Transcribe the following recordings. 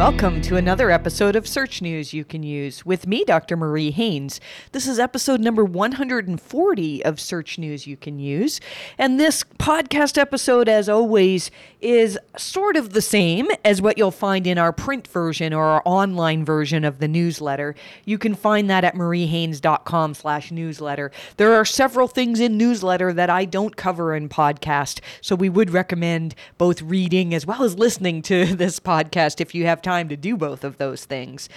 Welcome to another episode of Search News You Can Use with me, Dr. Marie Haynes. This is episode number 140 of Search News You Can Use. And this podcast episode, as always, is sort of the same as what you'll find in our print version or our online version of the newsletter. You can find that at mariehaynes.com slash newsletter. There are several things in newsletter that I don't cover in podcast, so we would recommend both reading as well as listening to this podcast if you have time to do both of those things.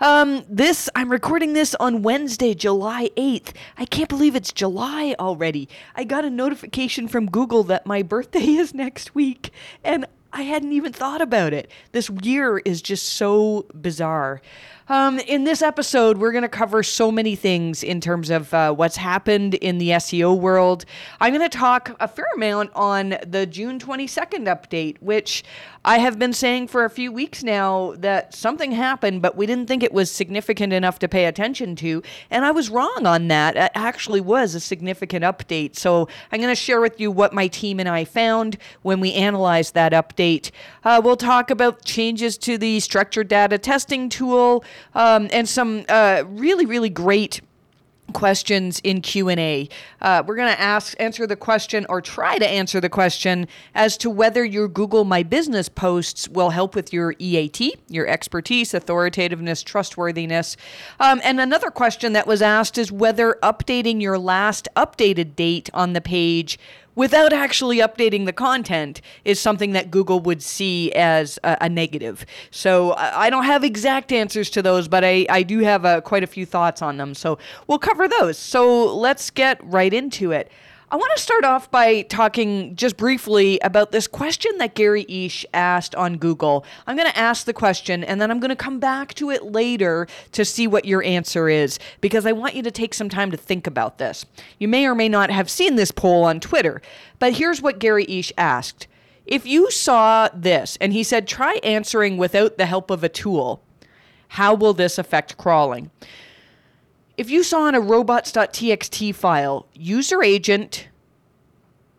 Um, this, I'm recording this on Wednesday, July 8th. I can't believe it's July already. I got a notification from Google that my birthday is next week, and I hadn't even thought about it. This year is just so bizarre. Um, in this episode, we're going to cover so many things in terms of uh, what's happened in the SEO world. I'm going to talk a fair amount on the June 22nd update, which I have been saying for a few weeks now that something happened, but we didn't think it was significant enough to pay attention to. And I was wrong on that. It actually was a significant update. So I'm going to share with you what my team and I found when we analyzed that update. Uh, we'll talk about changes to the structured data testing tool um, and some uh, really, really great questions in q&a uh, we're going to ask answer the question or try to answer the question as to whether your google my business posts will help with your eat your expertise authoritativeness trustworthiness. Um, and another question that was asked is whether updating your last updated date on the page without actually updating the content is something that Google would see as a, a negative. So I, don't have exact answers to those, but I, I do have uh, quite a few thoughts on them. So we'll cover those. So let's get right into it. I want to start off by talking just briefly about this question that Gary Illyes asked on Google. I'm going to ask the question and then I'm going to come back to it later to see what your answer is because I want you to take some time to think about this. You may or may not have seen this poll on Twitter, but here's what Gary Illyes asked. If you saw this and he said, try answering without the help of a tool, how will this affect crawling? If you saw in a robots.txt file user agent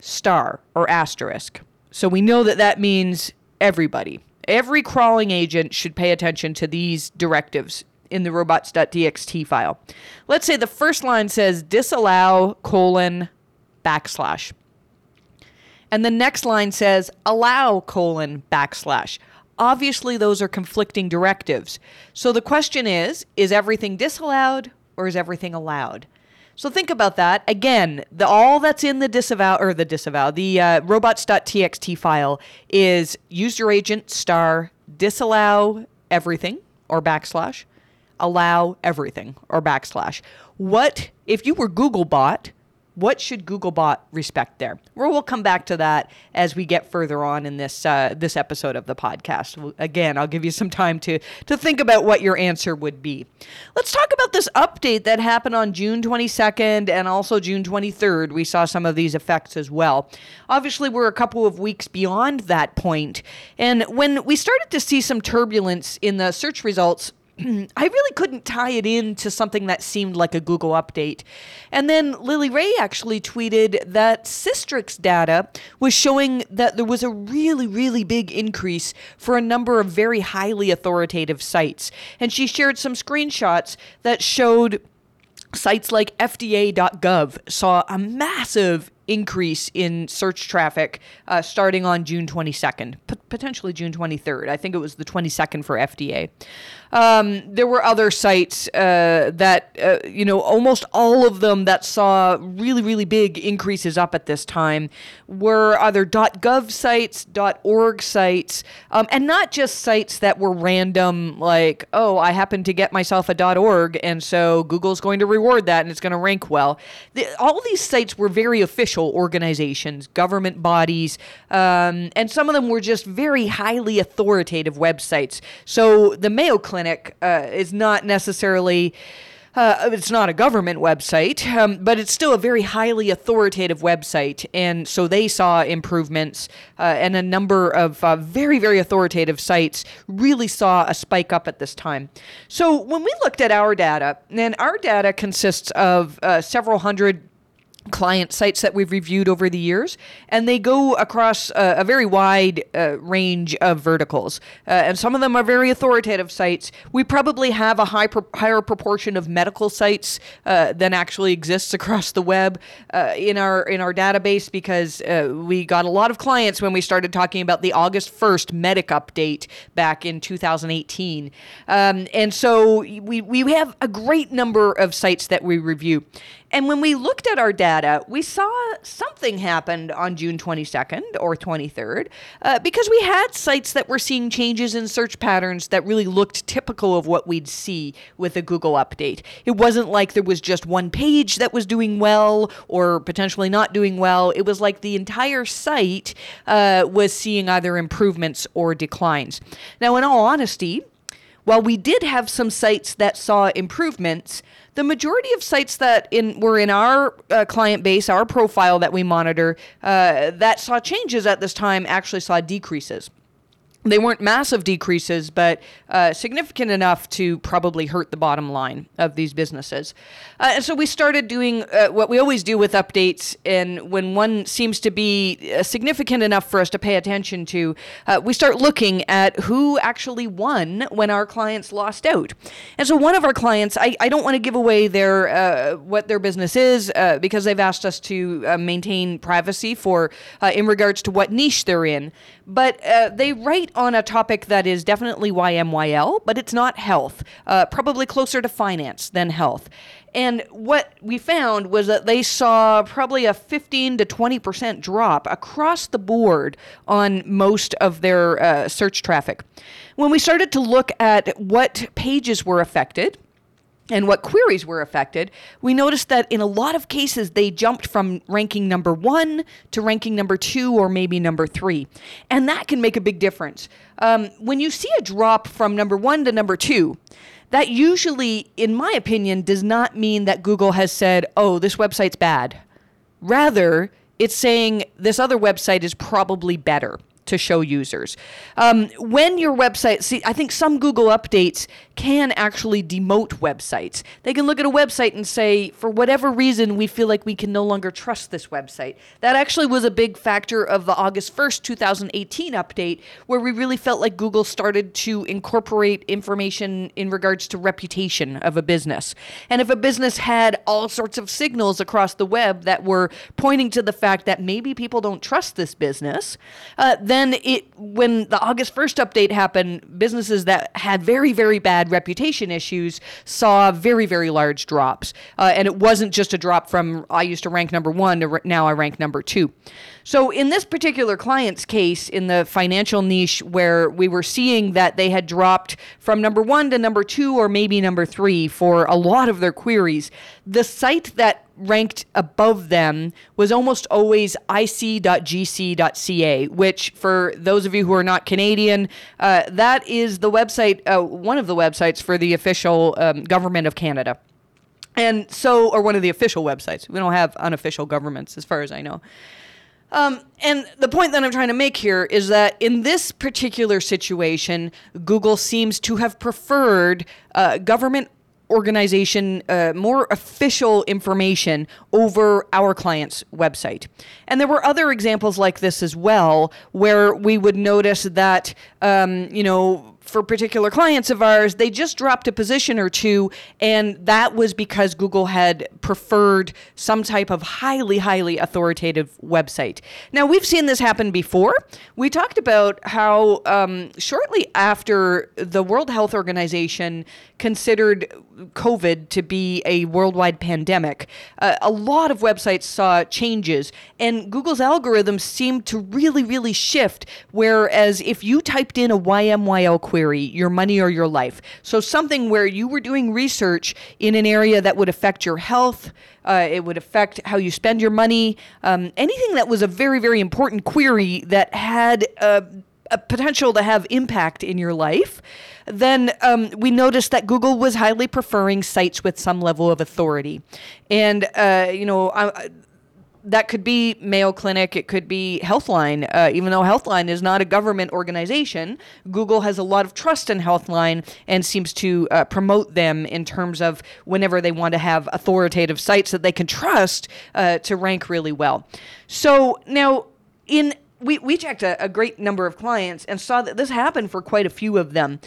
star or asterisk, so we know that that means everybody. Every crawling agent should pay attention to these directives in the robots.txt file. Let's say the first line says disallow colon backslash. And the next line says allow colon backslash. Obviously, those are conflicting directives. So the question is is everything disallowed or is everything allowed? So think about that. Again, the all that's in the disavow or the disavow, the uh, robots.txt file is user agent star disallow everything or backslash, allow everything or backslash. What if you were Googlebot? What should Googlebot respect there? Well, we'll come back to that as we get further on in this uh, this episode of the podcast. Again, I'll give you some time to to think about what your answer would be. Let's talk about this update that happened on June 22nd and also June 23rd. We saw some of these effects as well. Obviously, we're a couple of weeks beyond that point, and when we started to see some turbulence in the search results I really couldn't tie it in to something that seemed like a Google update. And then Lily Ray actually tweeted that Sistrix data was showing that there was a really, really big increase for a number of very highly authoritative sites. And she shared some screenshots that showed sites like FDA.gov saw a massive increase in search traffic uh, starting on June 22nd, p- potentially June 23rd. I think it was the 22nd for FDA. Um, there were other sites uh, that, uh, you know, almost all of them that saw really, really big increases up at this time were either .gov sites, .org sites, um, and not just sites that were random, like, oh, I happen to get myself a .org, and so Google's going to reward that and it's going to rank well. The, all these sites were very official organizations, government bodies, um, and some of them were just very highly authoritative websites. So the Mayo Clinic Clinic uh, is not necessarily. Uh, it's not a government website, um, but it's still a very highly authoritative website. And so they saw improvements, uh, and a number of uh, very, very authoritative sites really saw a spike up at this time. So when we looked at our data, and our data consists of uh, several hundred client sites that we've reviewed over the years, and they go across a, a very wide uh, range of verticals. Uh, and some of them are very authoritative sites. We probably have a high pro- higher proportion of medical sites uh, than actually exists across the web uh, in our in our database because uh, we got a lot of clients when we started talking about the August 1st Medic update back in 2018. Um, and so we, we have a great number of sites that we review. And when we looked at our data, we saw something happened on June 22nd or 23rd uh, because we had sites that were seeing changes in search patterns that really looked typical of what we'd see with a Google update. It wasn't like there was just one page that was doing well or potentially not doing well. It was like the entire site uh, was seeing either improvements or declines. Now, in all honesty, while we did have some sites that saw improvements, the majority of sites that in were in our uh, client base, our profile that we monitor, uh, that saw changes at this time actually saw decreases. They weren't massive decreases, but uh, significant enough to probably hurt the bottom line of these businesses. Uh, and so we started doing uh, what we always do with updates. And when one seems to be uh, significant enough for us to pay attention to, uh, we start looking at who actually won when our clients lost out. And so one of our clients, I, I don't want to give away their uh, what their business is because they've asked us to maintain privacy for in regards to what niche they're in. But they write on a topic that is definitely YMYL, but it's not health, uh, probably closer to finance than health. And what we found was that they saw probably a 15 to 20% drop across the board on most of their uh, search traffic. When we started to look at what pages were affected, and what queries were affected, we noticed that in a lot of cases they jumped from ranking number one to ranking number two or maybe number three. And that can make a big difference. Um, when you see a drop from number one to number two, that usually, in my opinion, does not mean that Google has said, oh, this website's bad. Rather, it's saying this other website is probably better to show users. Um, when your website, see, I think some Google updates can actually demote websites. They can look at a website and say, for whatever reason, we feel like we can no longer trust this website. That actually was a big factor of the August 1st, 2018 update, where we really felt like Google started to incorporate information in regards to reputation of a business. And if a business had all sorts of signals across the web that were pointing to the fact that maybe people don't trust this business, uh, then it when the August 1st update happened, businesses that had very, very bad reputation issues saw very, very large drops. Uh, and it wasn't just a drop from I used to rank number one to now I rank number two. So, in this particular client's case, in the financial niche where we were seeing that they had dropped from number one to number two or maybe number three for a lot of their queries, the site that ranked above them was almost always ic.gc.ca, which, for those of you who are not Canadian, uh, that is the website, uh, one of the websites for the official um, government of Canada. And so, or one of the official websites. We don't have unofficial governments, as far as I know. Um, and the point that I'm trying to make here is that in this particular situation, Google seems to have preferred uh, government organization uh, more official information over our client's website. And there were other examples like this as well, where we would notice that, um, you know, for particular clients of ours, they just dropped a position or two, and that was because Google had preferred some type of highly, highly authoritative website. Now, we've seen this happen before. We talked about how um, shortly after the World Health Organization considered COVID to be a worldwide pandemic, uh, a lot of websites saw changes, and Google's algorithms seemed to really, really shift. Whereas if you typed in a YMYL query, your money or your life, so something where you were doing research in an area that would affect your health, uh, it would affect how you spend your money, um, anything that was a very, very important query that had a, a potential to have impact in your life then um, we noticed that Google was highly preferring sites with some level of authority. And, uh, you know, I, that could be Mayo Clinic, it could be Healthline. Uh, even though Healthline is not a government organization, Google has a lot of trust in Healthline and seems to uh, promote them in terms of whenever they want to have authoritative sites that they can trust uh, to rank really well. So now, in we, we checked a, a great number of clients and saw that this happened for quite a few of them.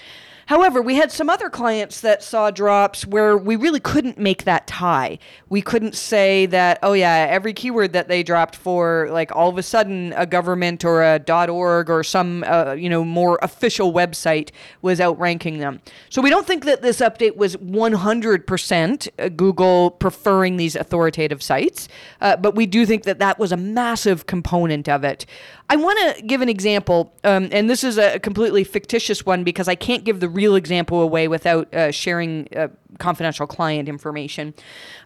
However, we had some other clients that saw drops where we really couldn't make that tie. We couldn't say that, oh yeah, every keyword that they dropped for, like all of a sudden, a government or a .org or some, uh, you know, more official website was outranking them. So we don't think that this update was 100% uh, Google preferring these authoritative sites, uh, but we do think that that was a massive component of it. I want to give an example, um, and this is a completely fictitious one because I can't give the real example away without uh, sharing uh, confidential client information.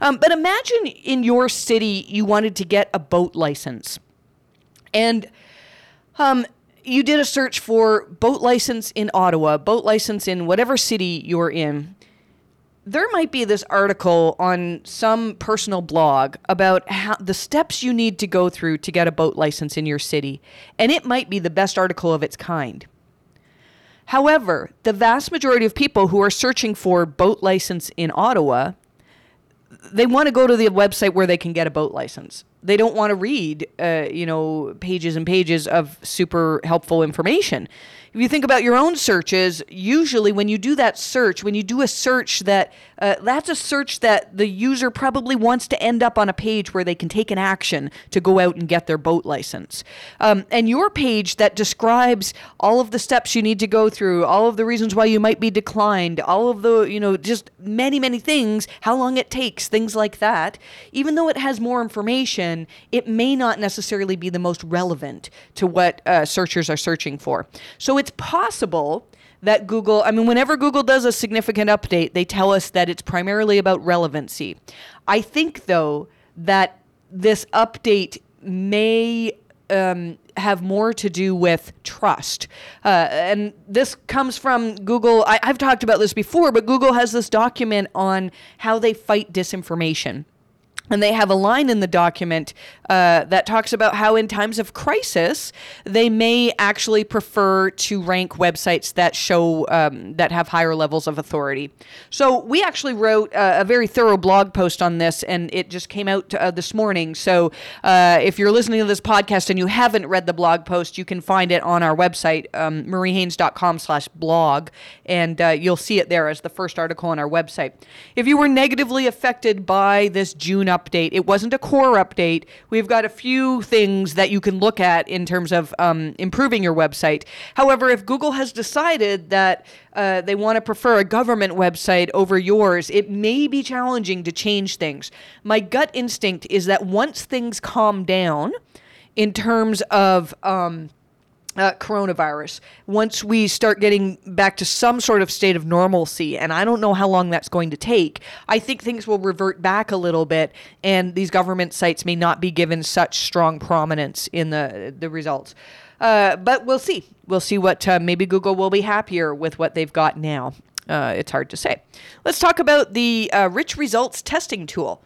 Um, but imagine in your city you wanted to get a boat license, and um, you did a search for boat license in Ottawa, boat license in whatever city you're in there might be this article on some personal blog about how the steps you need to go through to get a boat license in your city, and it might be the best article of its kind. However, the vast majority of people who are searching for boat license in Ottawa, they want to go to the website where they can get a boat license. They don't want to read, uh, you know, pages and pages of super helpful information if you think about your own searches, usually when you do that search, when you do a search that uh, that's a search that the user probably wants to end up on a page where they can take an action to go out and get their boat license. Um, and your page that describes all of the steps you need to go through, all of the reasons why you might be declined, all of the, you know, just many, many things, how long it takes, things like that. Even though it has more information, it may not necessarily be the most relevant to what uh, searchers are searching for. So it's possible that Google, I mean, whenever Google does a significant update, they tell us that it's primarily about relevancy. I think, though, that this update may um, have more to do with trust. Uh, and this comes from Google. I, have talked about this before, but Google has this document on how they fight disinformation. And they have a line in the document uh, that talks about how, in times of crisis, they may actually prefer to rank websites that show um, that have higher levels of authority. So we actually wrote a, very thorough blog post on this, and it just came out uh, this morning. So uh, if you're listening to this podcast and you haven't read the blog post, you can find it on our website, um, mariehaynes.com/blog, and uh, you'll see it there as the first article on our website. If you were negatively affected by this June up update. It wasn't a core update. We've got a few things that you can look at in terms of um, improving your website. However, if Google has decided that uh, they want to prefer a government website over yours, it may be challenging to change things. My gut instinct is that once things calm down, in terms of um, uh, coronavirus once we start getting back to some sort of state of normalcy and i don't know how long that's going to take i think things will revert back a little bit and these government sites may not be given such strong prominence in the the results. Uh, but we'll see. We'll see what uh, maybe google will be happier with what they've got now. Uh, it's hard to say. Let's talk about the uh, rich results testing tool.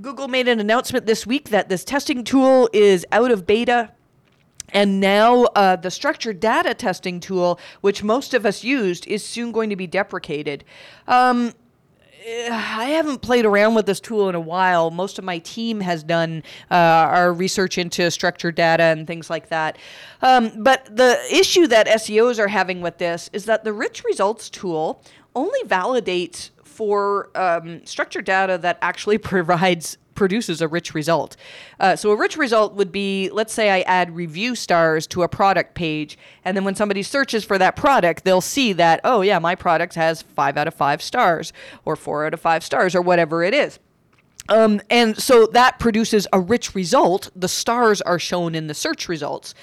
Google made an announcement this week that this testing tool is out of beta and now uh, the structured data testing tool, which most of us used, is soon going to be deprecated. Um, I haven't played around with this tool in a while. Most of my team has done uh, our research into structured data and things like that. Um, but the issue that SEOs are having with this is that the rich results tool only validates for um, structured data that actually provides produces a rich result. Uh, so a rich result would be, let's say I add review stars to a product page, and then when somebody searches for that product, they'll see that, oh yeah, my product has five out of five stars, or four out of five stars, or whatever it is. Um, and so that produces a rich result. The stars are shown in the search results.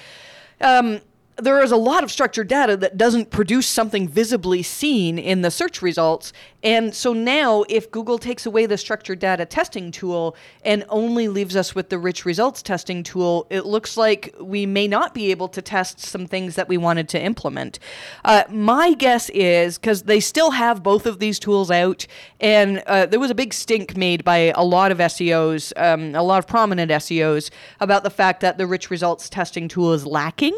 Um, there is a lot of structured data that doesn't produce something visibly seen in the search results. And so now, if Google takes away the structured data testing tool and only leaves us with the rich results testing tool, it looks like we may not be able to test some things that we wanted to implement. Uh, my guess is because they still have both of these tools out, and uh, there was a big stink made by a lot of SEOs, um, a lot of prominent SEOs, about the fact that the rich results testing tool is lacking.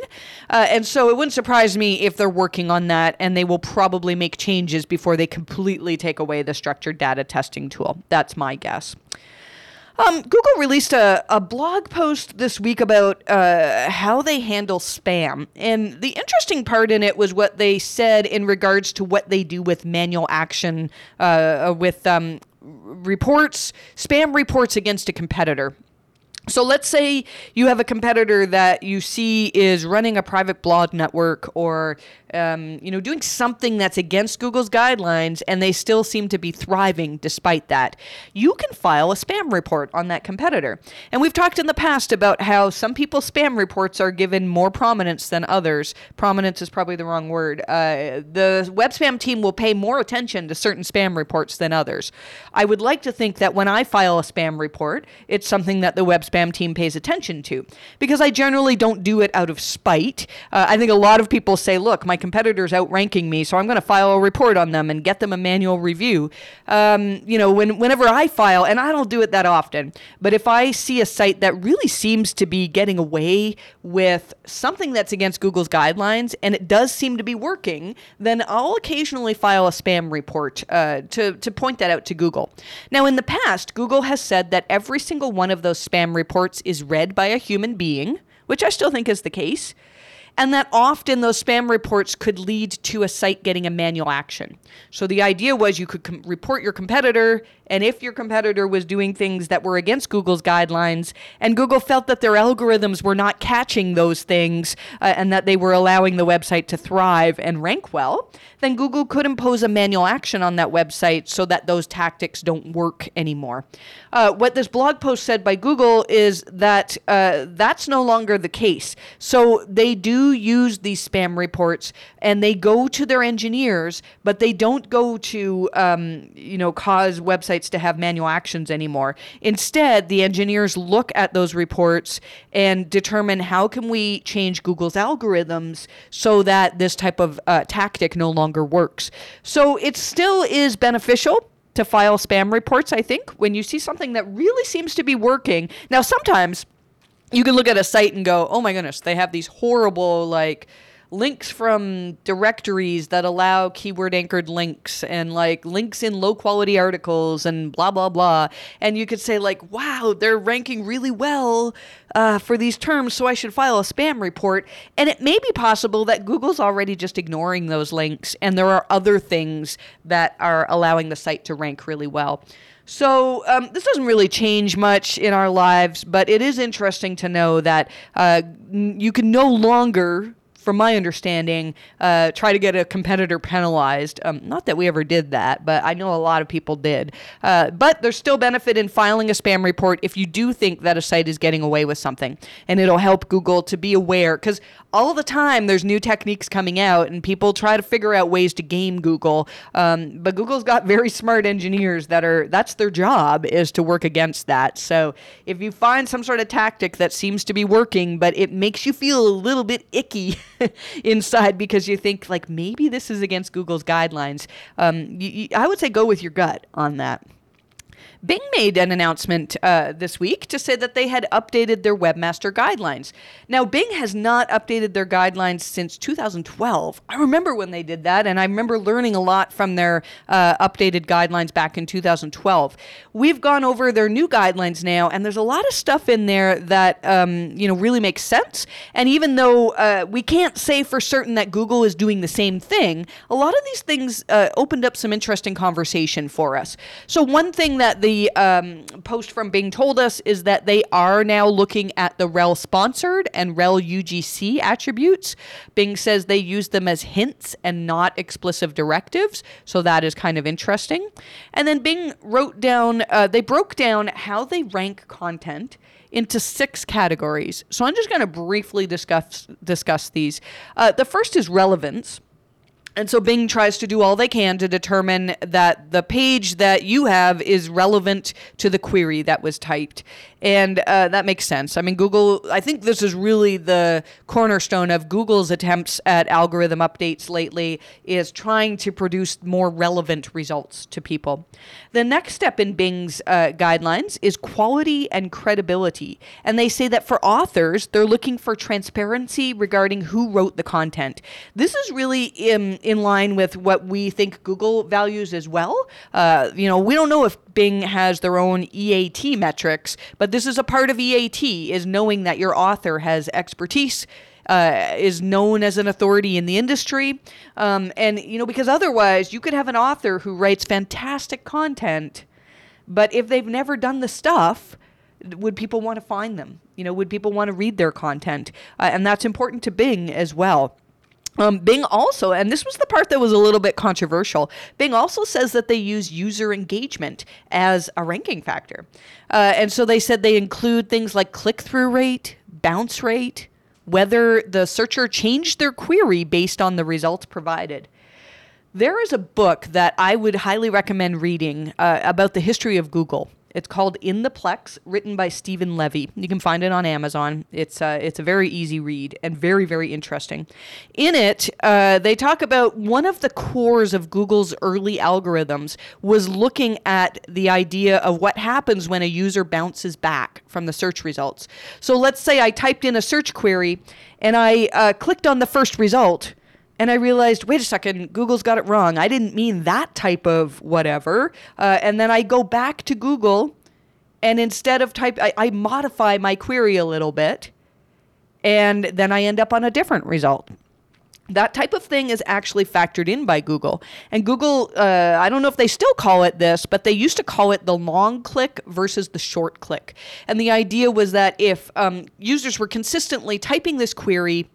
Uh, and so it wouldn't surprise me if they're working on that and they will probably make changes before they completely take away the structured data testing tool. That's my guess. Um, Google released a, a blog post this week about uh, how they handle spam. And the interesting part in it was what they said in regards to what they do with manual action, uh, with um, reports, spam reports against a competitor. So let's say you have a competitor that you see is running a private blog network or um, you know doing something that's against Google's guidelines and they still seem to be thriving despite that. You can file a spam report on that competitor. And we've talked in the past about how some people's spam reports are given more prominence than others. Prominence is probably the wrong word. Uh, the web spam team will pay more attention to certain spam reports than others. I would like to think that when I file a spam report, it's something that the web spam spam team pays attention to because I generally don't do it out of spite. Uh, I think a lot of people say, look, my competitor's outranking me, so I'm going to file a report on them and get them a manual review. Um, you know, when, whenever I file, and I don't do it that often, but if I see a site that really seems to be getting away with something that's against Google's guidelines and it does seem to be working, then I'll occasionally file a spam report uh, to, to point that out to Google. Now, in the past, Google has said that every single one of those spam reports reports is read by a human being, which I still think is the case and that often those spam reports could lead to a site getting a manual action. So the idea was you could com- report your competitor, and if your competitor was doing things that were against Google's guidelines, and Google felt that their algorithms were not catching those things uh, and that they were allowing the website to thrive and rank well, then Google could impose a manual action on that website so that those tactics don't work anymore. Uh, what this blog post said by Google is that uh, that's no longer the case. So they do use these spam reports and they go to their engineers, but they don't go to, um, you know, cause websites to have manual actions anymore. Instead, the engineers look at those reports and determine how can we change Google's algorithms so that this type of uh, tactic no longer works. So it still is beneficial to file spam reports, I think, when you see something that really seems to be working. Now, sometimes you can look at a site and go, oh my goodness, they have these horrible like links from directories that allow keyword anchored links and like links in low quality articles and blah blah blah. And you could say like wow they're ranking really well uh, for these terms so i should file a spam report. And it may be possible that google's already just ignoring those links and there are other things that are allowing the site to rank really well so um, this doesn't really change much in our lives, but it is interesting to know that uh, you can no longer from my understanding, uh, try to get a competitor penalized. Um, not that we ever did that, but I know a lot of people did. Uh, but there's still benefit in filing a spam report if you do think that a site is getting away with something, and it'll help Google to be aware because all the time there's new techniques coming out, and people try to figure out ways to game Google. Um, but Google's got very smart engineers that are that's their job is to work against that. So if you find some sort of tactic that seems to be working, but it makes you feel a little bit icky. inside because you think like maybe this is against Google's guidelines. Um, you, you, I would say go with your gut on that. Bing made an announcement uh, this week to say that they had updated their webmaster guidelines. Now, Bing has not updated their guidelines since 2012. I remember when they did that, and I remember learning a lot from their uh, updated guidelines back in 2012. We've gone over their new guidelines now, and there's a lot of stuff in there that um, you know really makes sense. And even though uh, we can't say for certain that Google is doing the same thing, a lot of these things uh, opened up some interesting conversation for us. So one thing that the the um, post from Bing told us is that they are now looking at the rel sponsored and rel UGC attributes. Bing says they use them as hints and not explicit directives, so that is kind of interesting. And then Bing wrote down, uh, they broke down how they rank content into six categories. So I'm just going to briefly discuss discuss these. Uh, the first is relevance. And so Bing tries to do all they can to determine that the page that you have is relevant to the query that was typed. And uh, that makes sense. I mean, Google, I think this is really the cornerstone of Google's attempts at algorithm updates lately is trying to produce more relevant results to people. The next step in Bing's uh, guidelines is quality and credibility. And they say that for authors, they're looking for transparency regarding who wrote the content. This is really in, in line with what we think Google values as well. Uh, you know, we don't know if Bing has their own EAT metrics, but this is a part of EAT is knowing that your author has expertise. Uh, is known as an authority in the industry. Um, and, you know, because otherwise you could have an author who writes fantastic content, but if they've never done the stuff, would people want to find them? You know, would people want to read their content? Uh, and that's important to Bing as well. Um, Bing also, and this was the part that was a little bit controversial, Bing also says that they use user engagement as a ranking factor. Uh, and so they said they include things like click through rate, bounce rate, whether the searcher changed their query based on the results provided. There is a book that I would highly recommend reading uh, about the history of Google. It's called In the Plex, written by Steven Levy. You can find it on Amazon. It's uh, it's a very easy read and very very interesting. In it, uh, they talk about one of the cores of Google's early algorithms was looking at the idea of what happens when a user bounces back from the search results. So let's say I typed in a search query and I uh, clicked on the first result and I realized, wait a second, Google's got it wrong. I didn't mean that type of whatever. Uh, and then I go back to Google, and instead of type, I, I modify my query a little bit, and then I end up on a different result. That type of thing is actually factored in by Google. And Google, uh, I don't know if they still call it this, but they used to call it the long click versus the short click. And the idea was that if um, users were consistently typing this query,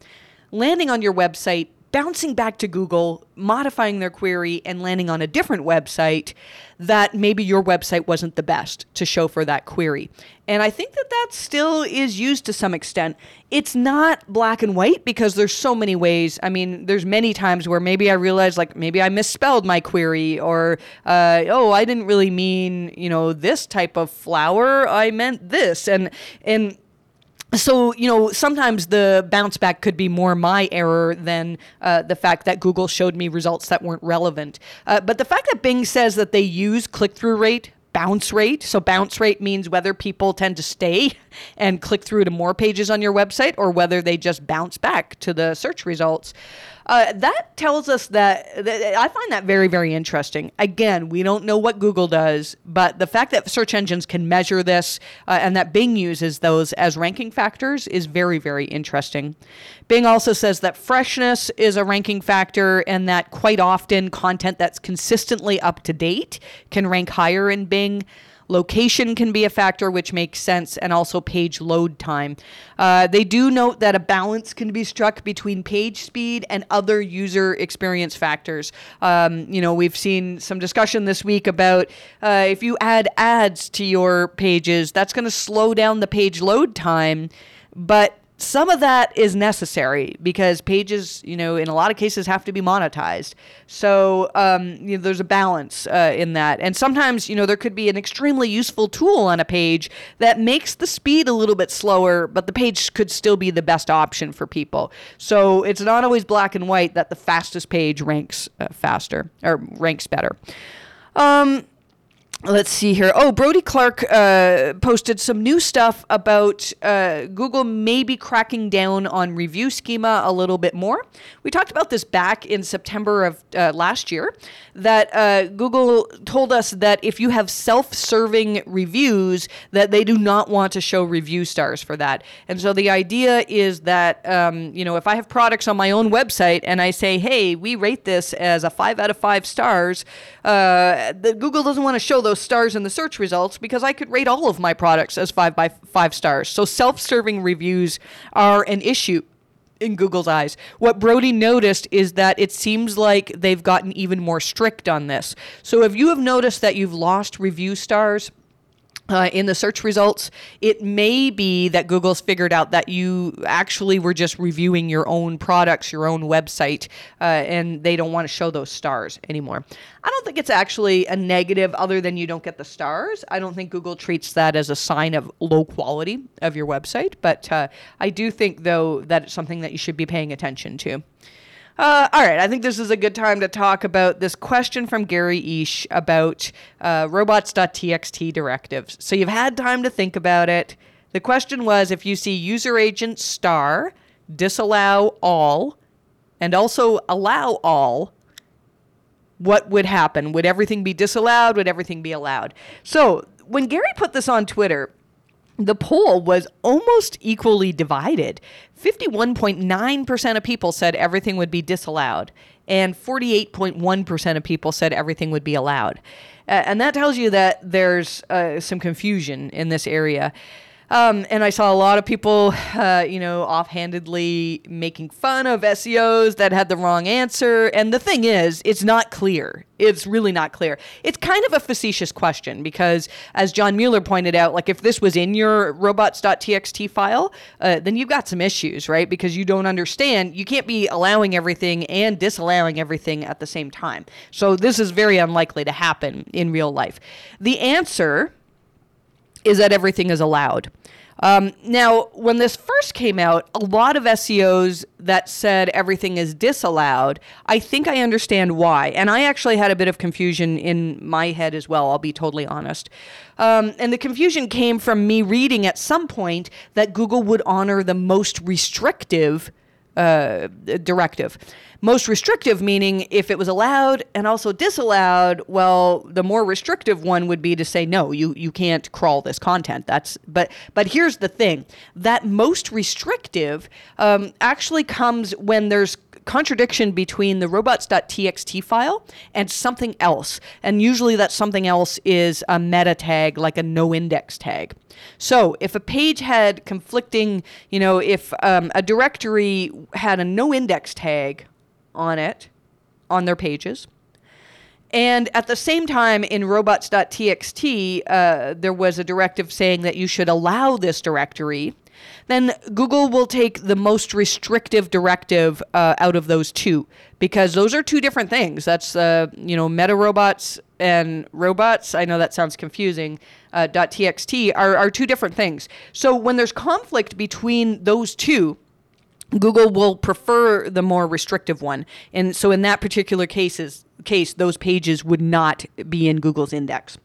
landing on your website, bouncing back to Google, modifying their query, and landing on a different website that maybe your website wasn't the best to show for that query. And I think that that still is used to some extent. It's not black and white because there's so many ways. I mean, there's many times where maybe I realize like maybe I misspelled my query or uh, oh I didn't really mean you know this type of flower. I meant this and and so you know sometimes the bounce back could be more my error than uh, the fact that google showed me results that weren't relevant. Uh, but the fact that bing says that they use click-through rate bounce rate so bounce rate means whether people tend to stay and click through to more pages on your website or whether they just bounce back to the search results uh, that tells us that, that, I find that very, very interesting. Again, we don't know what Google does, but the fact that search engines can measure this uh, and that Bing uses those as ranking factors is very, very interesting. Bing also says that freshness is a ranking factor and that quite often content that's consistently up to date can rank higher in Bing. Location can be a factor, which makes sense, and also page load time. Uh, they do note that a balance can be struck between page speed and other user experience factors. Um, you know, we've seen some discussion this week about uh, if you add ads to your pages, that's going to slow down the page load time. But some of that is necessary because pages, you know, in a lot of cases have to be monetized. So um, you know, there's a balance uh, in that. And sometimes, you know, there could be an extremely useful tool on a page that makes the speed a little bit slower, but the page could still be the best option for people. So it's not always black and white that the fastest page ranks uh, faster or ranks better. Um, Let's see here. Oh, Brody Clark uh, posted some new stuff about uh, Google maybe cracking down on review schema a little bit more. We talked about this back in September of uh, last year. That uh, Google told us that if you have self-serving reviews, that they do not want to show review stars for that. And so the idea is that um, you know if I have products on my own website and I say, hey, we rate this as a five out of five stars, uh, the Google doesn't want to show those those stars in the search results because I could rate all of my products as five by five stars. So self serving reviews are an issue in Google's eyes. What Brody noticed is that it seems like they've gotten even more strict on this. So if you have noticed that you've lost review stars, uh, in the search results, it may be that Google's figured out that you actually were just reviewing your own products, your own website, uh, and they don't want to show those stars anymore. I don't think it's actually a negative other than you don't get the stars. I don't think Google treats that as a sign of low quality of your website, but uh, I do think, though, that it's something that you should be paying attention to. Uh, all right, I think this is a good time to talk about this question from Gary Illyes about uh, robots.txt directives. So you've had time to think about it. The question was if you see user agent star, disallow all, and also allow all, what would happen? Would everything be disallowed? Would everything be allowed? So when Gary put this on Twitter, the poll was almost equally divided. 51.9% of people said everything would be disallowed, and 48.1% of people said everything would be allowed. And that tells you that there's uh, some confusion in this area. Um, and I saw a lot of people, uh, you know, offhandedly making fun of SEOs that had the wrong answer. And the thing is, it's not clear. It's really not clear. It's kind of a facetious question because, as John Mueller pointed out, like if this was in your robots.txt file, uh, then you've got some issues, right? Because you don't understand. You can't be allowing everything and disallowing everything at the same time. So this is very unlikely to happen in real life. The answer is that everything is allowed. Um, now, when this first came out, a lot of SEOs that said everything is disallowed, I think I understand why. And I actually had a bit of confusion in my head as well, I'll be totally honest. Um, and the confusion came from me reading at some point that Google would honor the most restrictive uh, directive. Most restrictive meaning if it was allowed and also disallowed, well, the more restrictive one would be to say no, you you can't crawl this content. That's but but here's the thing: that most restrictive um, actually comes when there's contradiction between the robots.txt file and something else. And usually that something else is a meta tag, like a no index tag. So if a page had conflicting, you know, if um, a directory had a no index tag on it, on their pages, and at the same time, in robots.txt, uh, there was a directive saying that you should allow this directory then Google will take the most restrictive directive uh, out of those two because those are two different things. That's uh, you know meta robots and robots. I know that sounds confusing. Uh, .txt are, are two different things. So when there's conflict between those two, Google will prefer the more restrictive one. And so in that particular cases, case, those pages would not be in Google's index.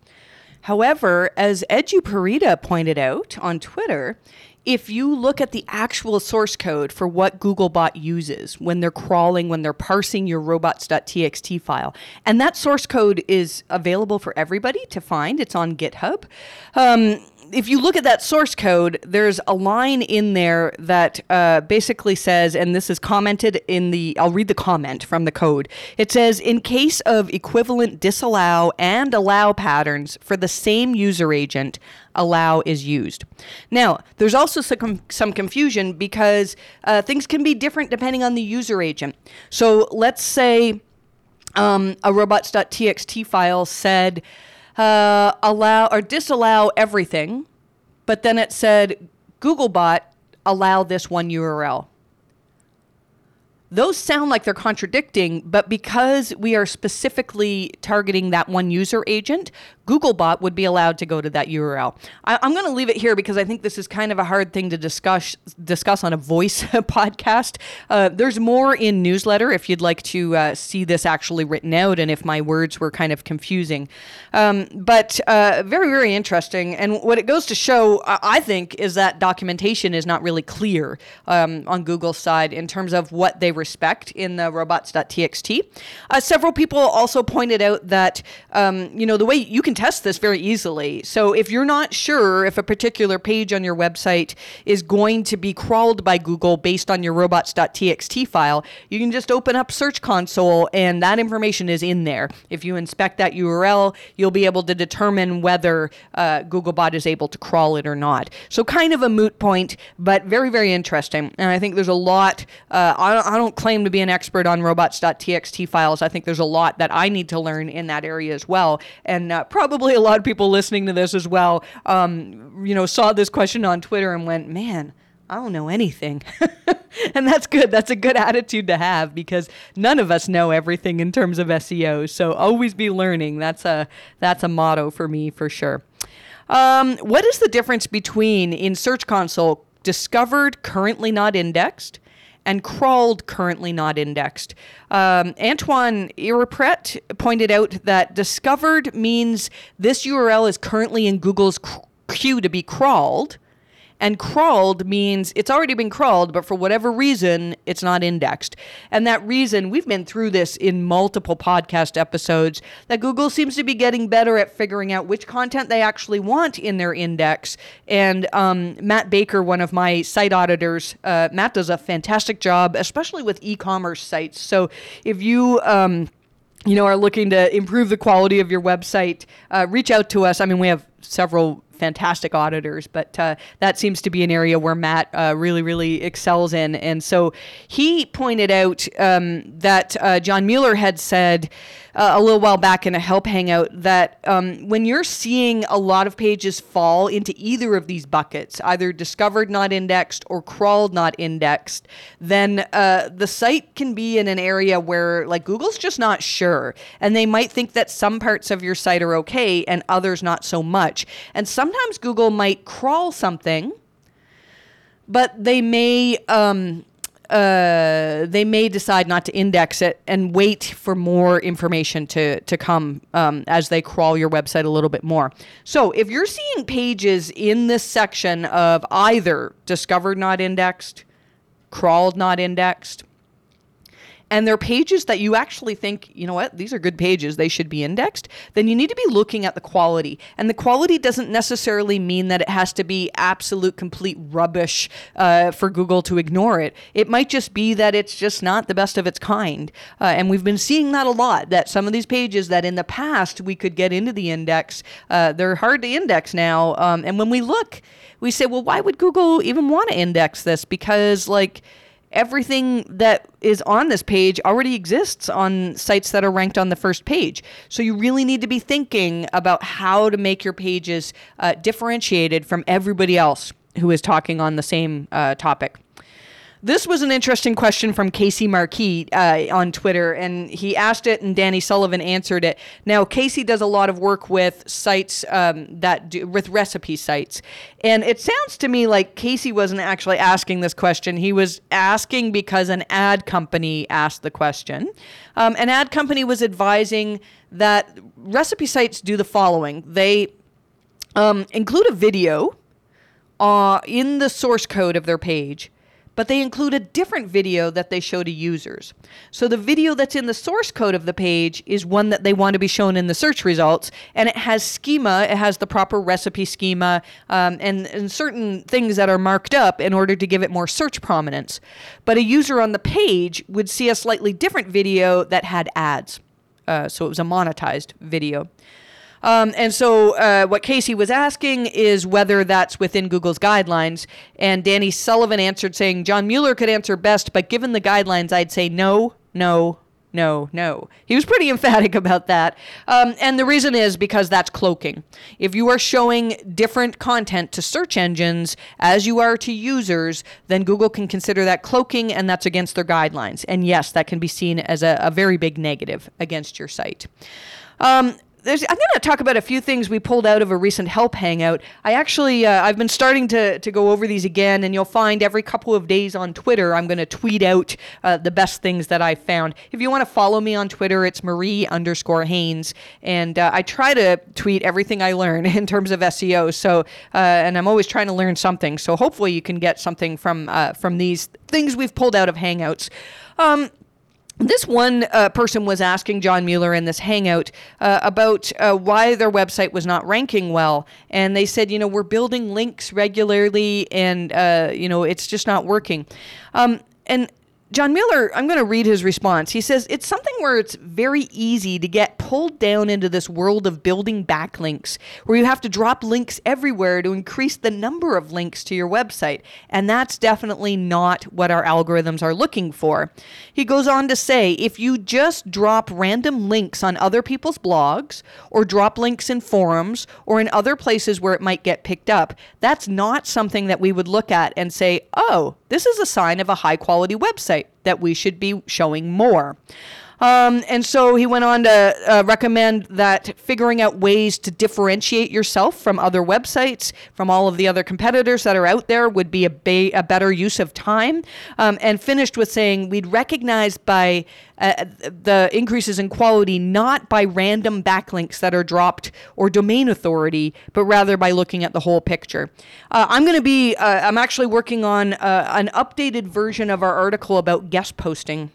However, as EduParita pointed out on Twitter, if you look at the actual source code for what Googlebot uses when they're crawling, when they're parsing your robots.txt file, and that source code is available for everybody to find, it's on GitHub. Um, if you look at that source code, there's a line in there that uh, basically says, and this is commented in the, I'll read the comment from the code. It says, in case of equivalent disallow and allow patterns for the same user agent, allow is used. Now, there's also some, some confusion because uh, things can be different depending on the user agent. So let's say um, a robots.txt file said, uh, allow or disallow everything, but then it said Googlebot allow this one URL those sound like they're contradicting, but because we are specifically targeting that one user agent, Googlebot would be allowed to go to that URL. I, am going to leave it here because I think this is kind of a hard thing to discuss discuss on a voice podcast. Uh, there's more in newsletter if you'd like to uh, see this actually written out and if my words were kind of confusing. Um, but uh, very very interesting. And what it goes to show, I think, is that documentation is not really clear um, on Google's side in terms of what they respect in the robots.txt. Uh, several people also pointed out that, um, you know, the way you can test this very easily. So if you're not sure if a particular page on your website is going to be crawled by Google based on your robots.txt file, you can just open up Search Console and that information is in there. If you inspect that URL, you'll be able to determine whether uh, Googlebot is able to crawl it or not. So kind of a moot point, but very, very interesting. And I think there's a lot. Uh, I, I, don't, claim to be an expert on robots.txt files. I think there's a lot that I need to learn in that area as well. And uh, probably a lot of people listening to this as well, um, you know, saw this question on Twitter and went, man, I don't know anything. and that's good. That's a good attitude to have because none of us know everything in terms of SEO. So always be learning. That's a that's a motto for me for sure. Um, what is the difference between in Search Console discovered currently not indexed and crawled currently not indexed? Um, Antoine Eripret pointed out that discovered means this URL is currently in Google's queue to be crawled and crawled means it's already been crawled, but for whatever reason, it's not indexed. And that reason, we've been through this in multiple podcast episodes, that Google seems to be getting better at figuring out which content they actually want in their index. And um, Matt Baker, one of my site auditors, uh, Matt does a fantastic job, especially with e commerce sites. So if you, um, you know, are looking to improve the quality of your website, uh, reach out to us. I mean, we have several fantastic auditors, but uh, that seems to be an area where Matt uh, really, really excels in. And so he pointed out um, that uh, John Mueller had said uh, a little while back in a help hangout that um, when you're seeing a lot of pages fall into either of these buckets, either discovered not indexed or crawled not indexed, then uh, the site can be in an area where like Google's just not sure, and they might think that some parts of your site are okay and others not so much. And sometimes Google might crawl something, but they may um, uh, they may decide not to index it and wait for more information to, to come um, as they crawl your website a little bit more. So if you're seeing pages in this section of either discovered not indexed, crawled not indexed, and they're pages that you actually think, you know what, these are good pages, they should be indexed, then you need to be looking at the quality. And the quality doesn't necessarily mean that it has to be absolute, complete rubbish uh, for Google to ignore it. It might just be that it's just not the best of its kind. Uh, and we've been seeing that a lot, that some of these pages that in the past we could get into the index, uh, they're hard to index now. Um, and when we look, we say, well, why would Google even want to index this? Because, like, everything that is on this page already exists on sites that are ranked on the first page. So you really need to be thinking about how to make your pages uh, differentiated from everybody else who is talking on the same uh, topic. This was an interesting question from Casey Markee uh, on Twitter, and he asked it, and Danny Sullivan answered it. Now, Casey does a lot of work with sites um, that do with recipe sites, and it sounds to me like Casey wasn't actually asking this question. He was asking because an ad company asked the question. Um, an ad company was advising that recipe sites do the following: they um, include a video uh, in the source code of their page but they include a different video that they show to users. So the video that's in the source code of the page is one that they want to be shown in the search results, and it has schema, it has the proper recipe schema, um, and, and certain things that are marked up in order to give it more search prominence. But a user on the page would see a slightly different video that had ads. Uh, so it was a monetized video. Um, and so, uh, what Casey was asking is whether that's within Google's guidelines. And Danny Sullivan answered saying, John Mueller could answer best, but given the guidelines, I'd say no, no, no, no. He was pretty emphatic about that. Um, and the reason is because that's cloaking. If you are showing different content to search engines as you are to users, then Google can consider that cloaking and that's against their guidelines. And yes, that can be seen as a, a very big negative against your site. Um, there's, I'm going to talk about a few things we pulled out of a recent help hangout. I actually, uh, I've been starting to, to go over these again, and you'll find every couple of days on Twitter, I'm going to tweet out uh, the best things that I found. If you want to follow me on Twitter, it's Marie underscore Haynes, and uh, I try to tweet everything I learn in terms of SEO. So, uh, and I'm always trying to learn something. So hopefully you can get something from uh, from these things we've pulled out of Hangouts. Um, this one uh, person was asking John Mueller in this hangout uh, about uh, why their website was not ranking well. And they said, you know, we're building links regularly and, uh, you know, it's just not working. Um, and John Mueller, I'm going to read his response. He says, It's something where it's very easy to get pulled down into this world of building backlinks, where you have to drop links everywhere to increase the number of links to your website. And that's definitely not what our algorithms are looking for. He goes on to say, If you just drop random links on other people's blogs, or drop links in forums, or in other places where it might get picked up, that's not something that we would look at and say, Oh, this is a sign of a high quality website that we should be showing more. Um, and so he went on to uh, recommend that figuring out ways to differentiate yourself from other websites, from all of the other competitors that are out there, would be a, ba- a better use of time. Um, and finished with saying we'd recognize by uh, the increases in quality not by random backlinks that are dropped or domain authority, but rather by looking at the whole picture. Uh, I'm going to be, uh, I'm actually working on uh, an updated version of our article about guest posting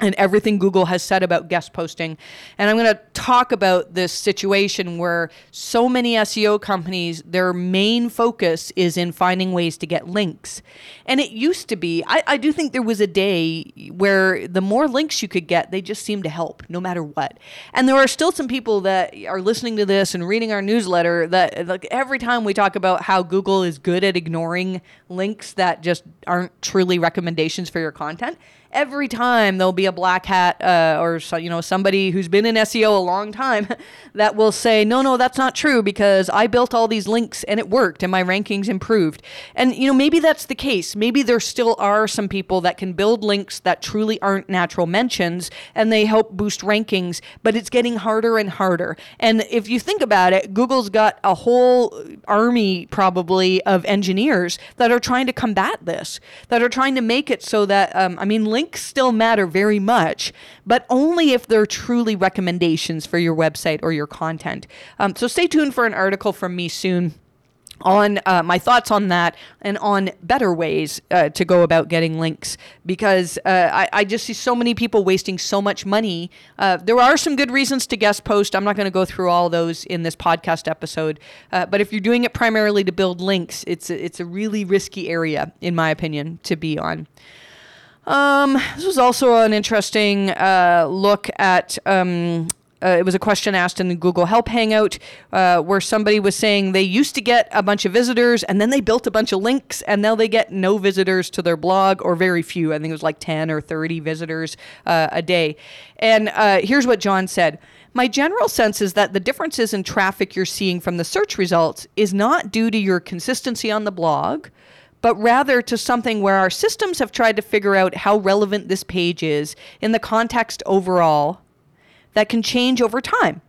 and everything Google has said about guest posting. And I'm going to talk about this situation where so many SEO companies, their main focus is in finding ways to get links. And it used to be, I, I do think there was a day where the more links you could get, they just seemed to help no matter what. And there are still some people that are listening to this and reading our newsletter that like every time we talk about how Google is good at ignoring links that just aren't truly recommendations for your content every time there'll be a black hat uh, or so, you know somebody who's been in SEO a long time that will say, no, no, that's not true because I built all these links and it worked and my rankings improved. And you know maybe that's the case. Maybe there still are some people that can build links that truly aren't natural mentions and they help boost rankings, but it's getting harder and harder. And if you think about it, Google's got a whole army probably of engineers that are trying to combat this, that are trying to make it so that um, I mean links links still matter very much, but only if they're truly recommendations for your website or your content. Um, so stay tuned for an article from me soon on uh, my thoughts on that and on better ways uh, to go about getting links because uh, I, I, just see so many people wasting so much money. Uh, there are some good reasons to guest post. I'm not going to go through all those in this podcast episode, uh, but if you're doing it primarily to build links, it's it's a really risky area, in my opinion, to be on. Um, this was also an interesting uh, look at. Um, uh, it was a question asked in the Google Help Hangout uh, where somebody was saying they used to get a bunch of visitors and then they built a bunch of links and now they get no visitors to their blog or very few. I think it was like 10 or 30 visitors uh, a day. And uh, here's what John said. My general sense is that the differences in traffic you're seeing from the search results is not due to your consistency on the blog but rather to something where our systems have tried to figure out how relevant this page is in the context overall that can change over time.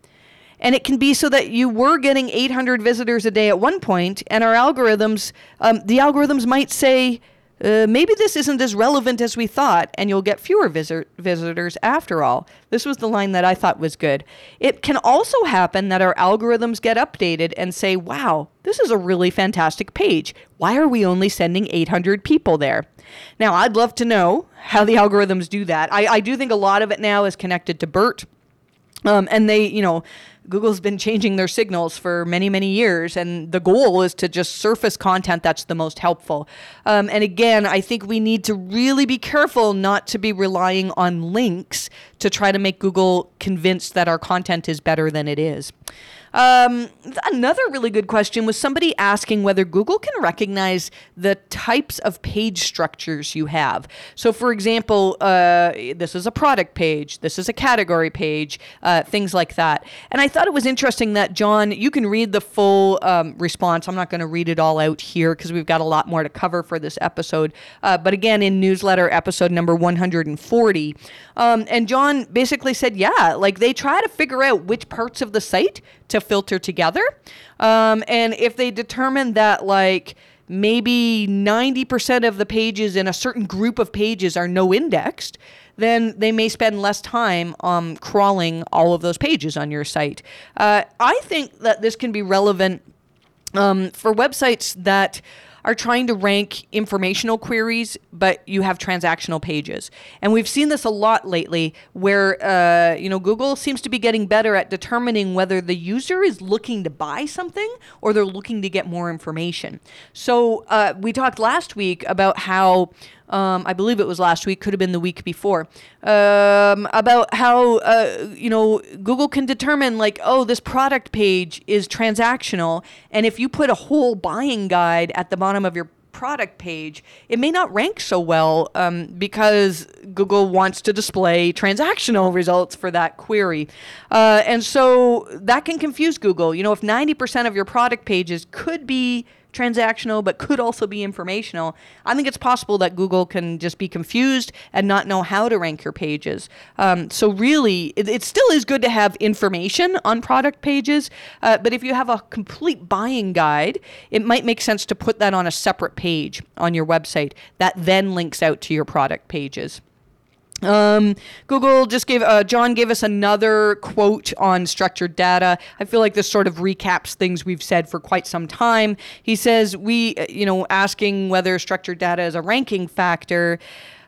And it can be so that you were getting 800 visitors a day at one point, and our algorithms, um, the algorithms might say, uh, maybe this isn't as relevant as we thought, and you'll get fewer visit- visitors after all. This was the line that I thought was good. It can also happen that our algorithms get updated and say, wow, this is a really fantastic page. Why are we only sending 800 people there? Now, I'd love to know how the algorithms do that. I, I do think a lot of it now is connected to BERT. Um, and they, you know, Google's been changing their signals for many, many years, and the goal is to just surface content that's the most helpful. Um, and again, I think we need to really be careful not to be relying on links to try to make Google convinced that our content is better than it is. Um, another really good question was somebody asking whether Google can recognize the types of page structures you have. So, for example, uh, this is a product page, this is a category page, uh, things like that. And I thought it was interesting that John, you can read the full um, response. I'm not going to read it all out here because we've got a lot more to cover for this episode. Uh, but again, in newsletter episode number 140, um, and John basically said, yeah, like they try to figure out which parts of the site to filter together, um, and if they determine that like maybe 90% of the pages in a certain group of pages are no indexed, then they may spend less time um, crawling all of those pages on your site. Uh, I think that this can be relevant um, for websites that are trying to rank informational queries, but you have transactional pages. And we've seen this a lot lately where, uh, you know, Google seems to be getting better at determining whether the user is looking to buy something or they're looking to get more information. So uh, we talked last week about how um, I believe it was last week, could have been the week before, um, about how uh, you know Google can determine like, oh, this product page is transactional, and if you put a whole buying guide at the bottom of your product page, it may not rank so well um, because Google wants to display transactional results for that query. Uh, and so that can confuse Google. You know, if 90% of your product pages could be transactional but could also be informational, I think it's possible that Google can just be confused and not know how to rank your pages. Um, so, really, it, it, still is good to have information on product pages, uh, but if you have a complete buying guide, it might make sense to put that on a separate page on your website that then links out to your product pages. Um, Google just gave, uh, John gave us another quote on structured data. I feel like this sort of recaps things we've said for quite some time. He says, we, uh, you know, asking whether structured data is a ranking factor.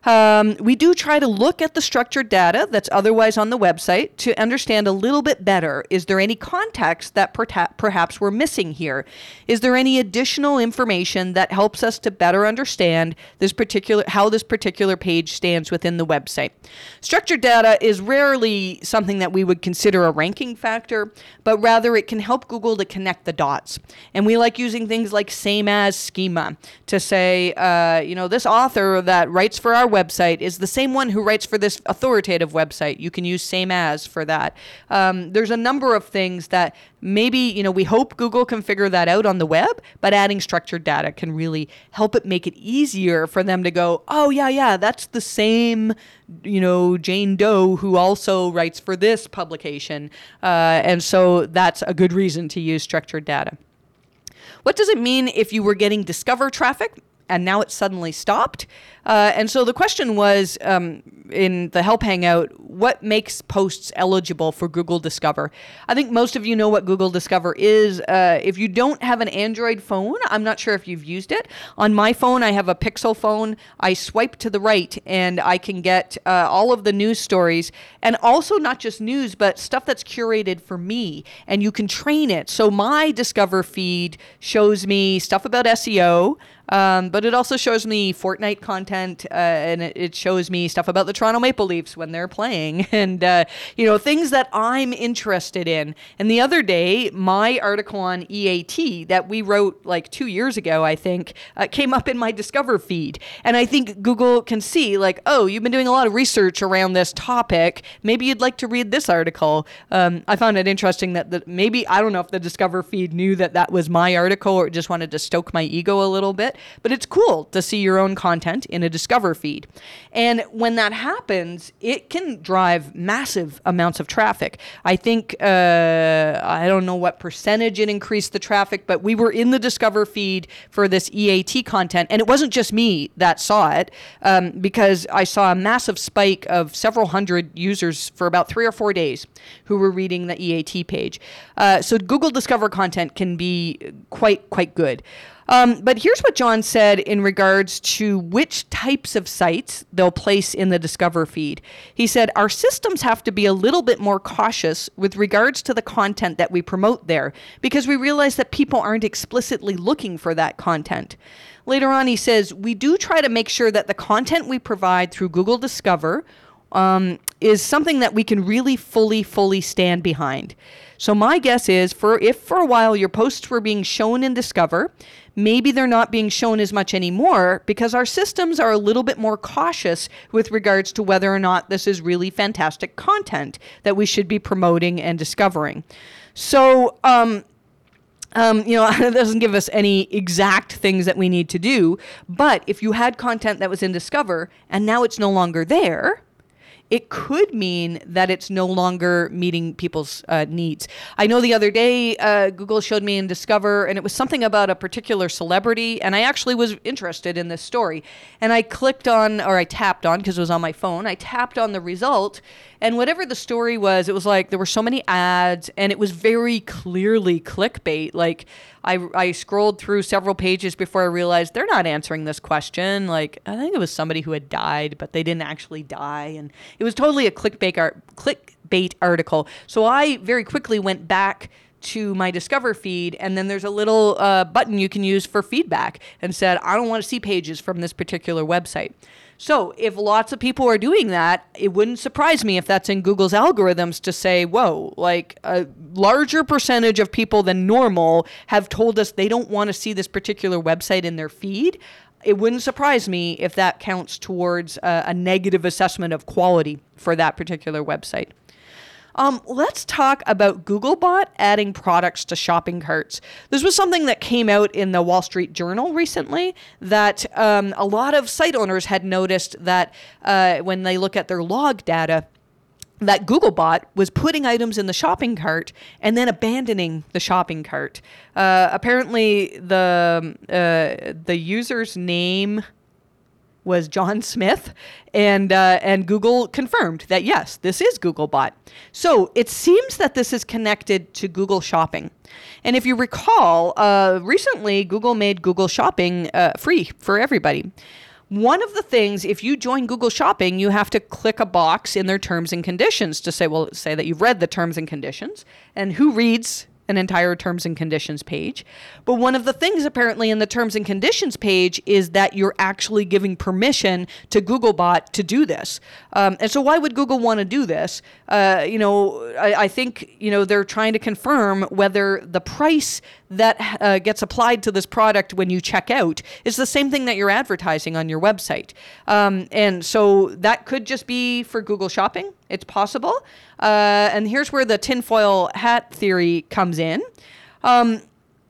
Um, we do try to look at the structured data that's otherwise on the website to understand a little bit better. Is there any context that perhaps we're missing here? Is there any additional information that helps us to better understand this particular how this particular page stands within the website? Structured data is rarely something that we would consider a ranking factor, but rather it can help Google to connect the dots. And we like using things like same as schema to say, uh, you know, this author that writes for our our website is the same one who writes for this authoritative website. You can use same as for that. Um, there's a number of things that maybe, you know, we hope Google can figure that out on the web, but adding structured data can really help it make it easier for them to go, oh, yeah, yeah, that's the same, you know, Jane Doe who also writes for this publication. Uh, and so that's a good reason to use structured data. What does it mean if you were getting Discover traffic and now it's suddenly stopped? Uh, and so the question was um, in the Help Hangout, what makes posts eligible for Google Discover? I think most of you know what Google Discover is. Uh, if you don't have an Android phone, I'm not sure if you've used it. On my phone, I have a Pixel phone. I swipe to the right and I can get uh, all of the news stories and also not just news, but stuff that's curated for me. And you can train it. So my Discover feed shows me stuff about SEO. Um, but it also shows me Fortnite content, uh, and it, shows me stuff about the Toronto Maple Leafs when they're playing, and uh, you know things that I'm interested in. And the other day, my article on EAT that we wrote like two years ago, I think, uh, came up in my Discover feed, and I think Google can see like, oh, you've been doing a lot of research around this topic. Maybe you'd like to read this article. Um, I found it interesting that the, maybe I don't know if the Discover feed knew that that was my article or just wanted to stoke my ego a little bit but it's cool to see your own content in a Discover feed. And when that happens, it can drive massive amounts of traffic. I think, uh, I don't know what percentage it increased the traffic, but we were in the Discover feed for this EAT content. And it wasn't just me that saw it, um, because I saw a massive spike of several hundred users for about three or four days who were reading the EAT page. Uh, so Google Discover content can be quite, quite good. Um, but here's what John said in regards to which types of sites they'll place in the Discover feed. He said, Our systems have to be a little bit more cautious with regards to the content that we promote there because we realize that people aren't explicitly looking for that content. Later on, he says, We do try to make sure that the content we provide through Google Discover um, is something that we can really fully, fully stand behind. So my guess is for if for a while your posts were being shown in Discover, maybe they're not being shown as much anymore because our systems are a little bit more cautious with regards to whether or not this is really fantastic content that we should be promoting and discovering. So, um, um, you know, it doesn't give us any exact things that we need to do. But if you had content that was in Discover and now it's no longer there, it could mean that it's no longer meeting people's uh, needs. I know the other day uh, Google showed me in Discover, and it was something about a particular celebrity, and I actually was interested in this story. And I clicked on, or I tapped on, because it was on my phone, I tapped on the result, and whatever the story was, it was like there were so many ads, and it was very clearly clickbait. Like, I, I scrolled through several pages before I realized they're not answering this question. Like, I think it was somebody who had died, but they didn't actually die. And it was totally a clickbait, art, clickbait article. So I very quickly went back to my Discover feed, and then there's a little uh, button you can use for feedback and said, I don't want to see pages from this particular website. So, if lots of people are doing that, it wouldn't surprise me if that's in Google's algorithms to say, whoa, like a larger percentage of people than normal have told us they don't want to see this particular website in their feed. It wouldn't surprise me if that counts towards a, a negative assessment of quality for that particular website. Um, let's talk about Googlebot adding products to shopping carts. This was something that came out in the Wall Street Journal recently that um, a lot of site owners had noticed that uh, when they look at their log data, that Googlebot was putting items in the shopping cart and then abandoning the shopping cart. Uh, apparently, the uh, the user's name was John Smith, and uh, and Google confirmed that yes, this is Googlebot. So it seems that this is connected to Google Shopping, and if you recall, uh, recently Google made Google Shopping uh, free for everybody. One of the things, if you join Google Shopping, you have to click a box in their terms and conditions to say, well, say that you've read the terms and conditions. And who reads an entire terms and conditions page. But one of the things apparently in the terms and conditions page is that you're actually giving permission to Googlebot to do this. Um, and so why would Google want to do this? Uh, you know, I, I, think you know they're trying to confirm whether the price that uh, gets applied to this product when you check out is the same thing that you're advertising on your website. Um, and so that could just be for Google Shopping. It's possible. Uh, and here's where the tinfoil hat theory comes in. Um,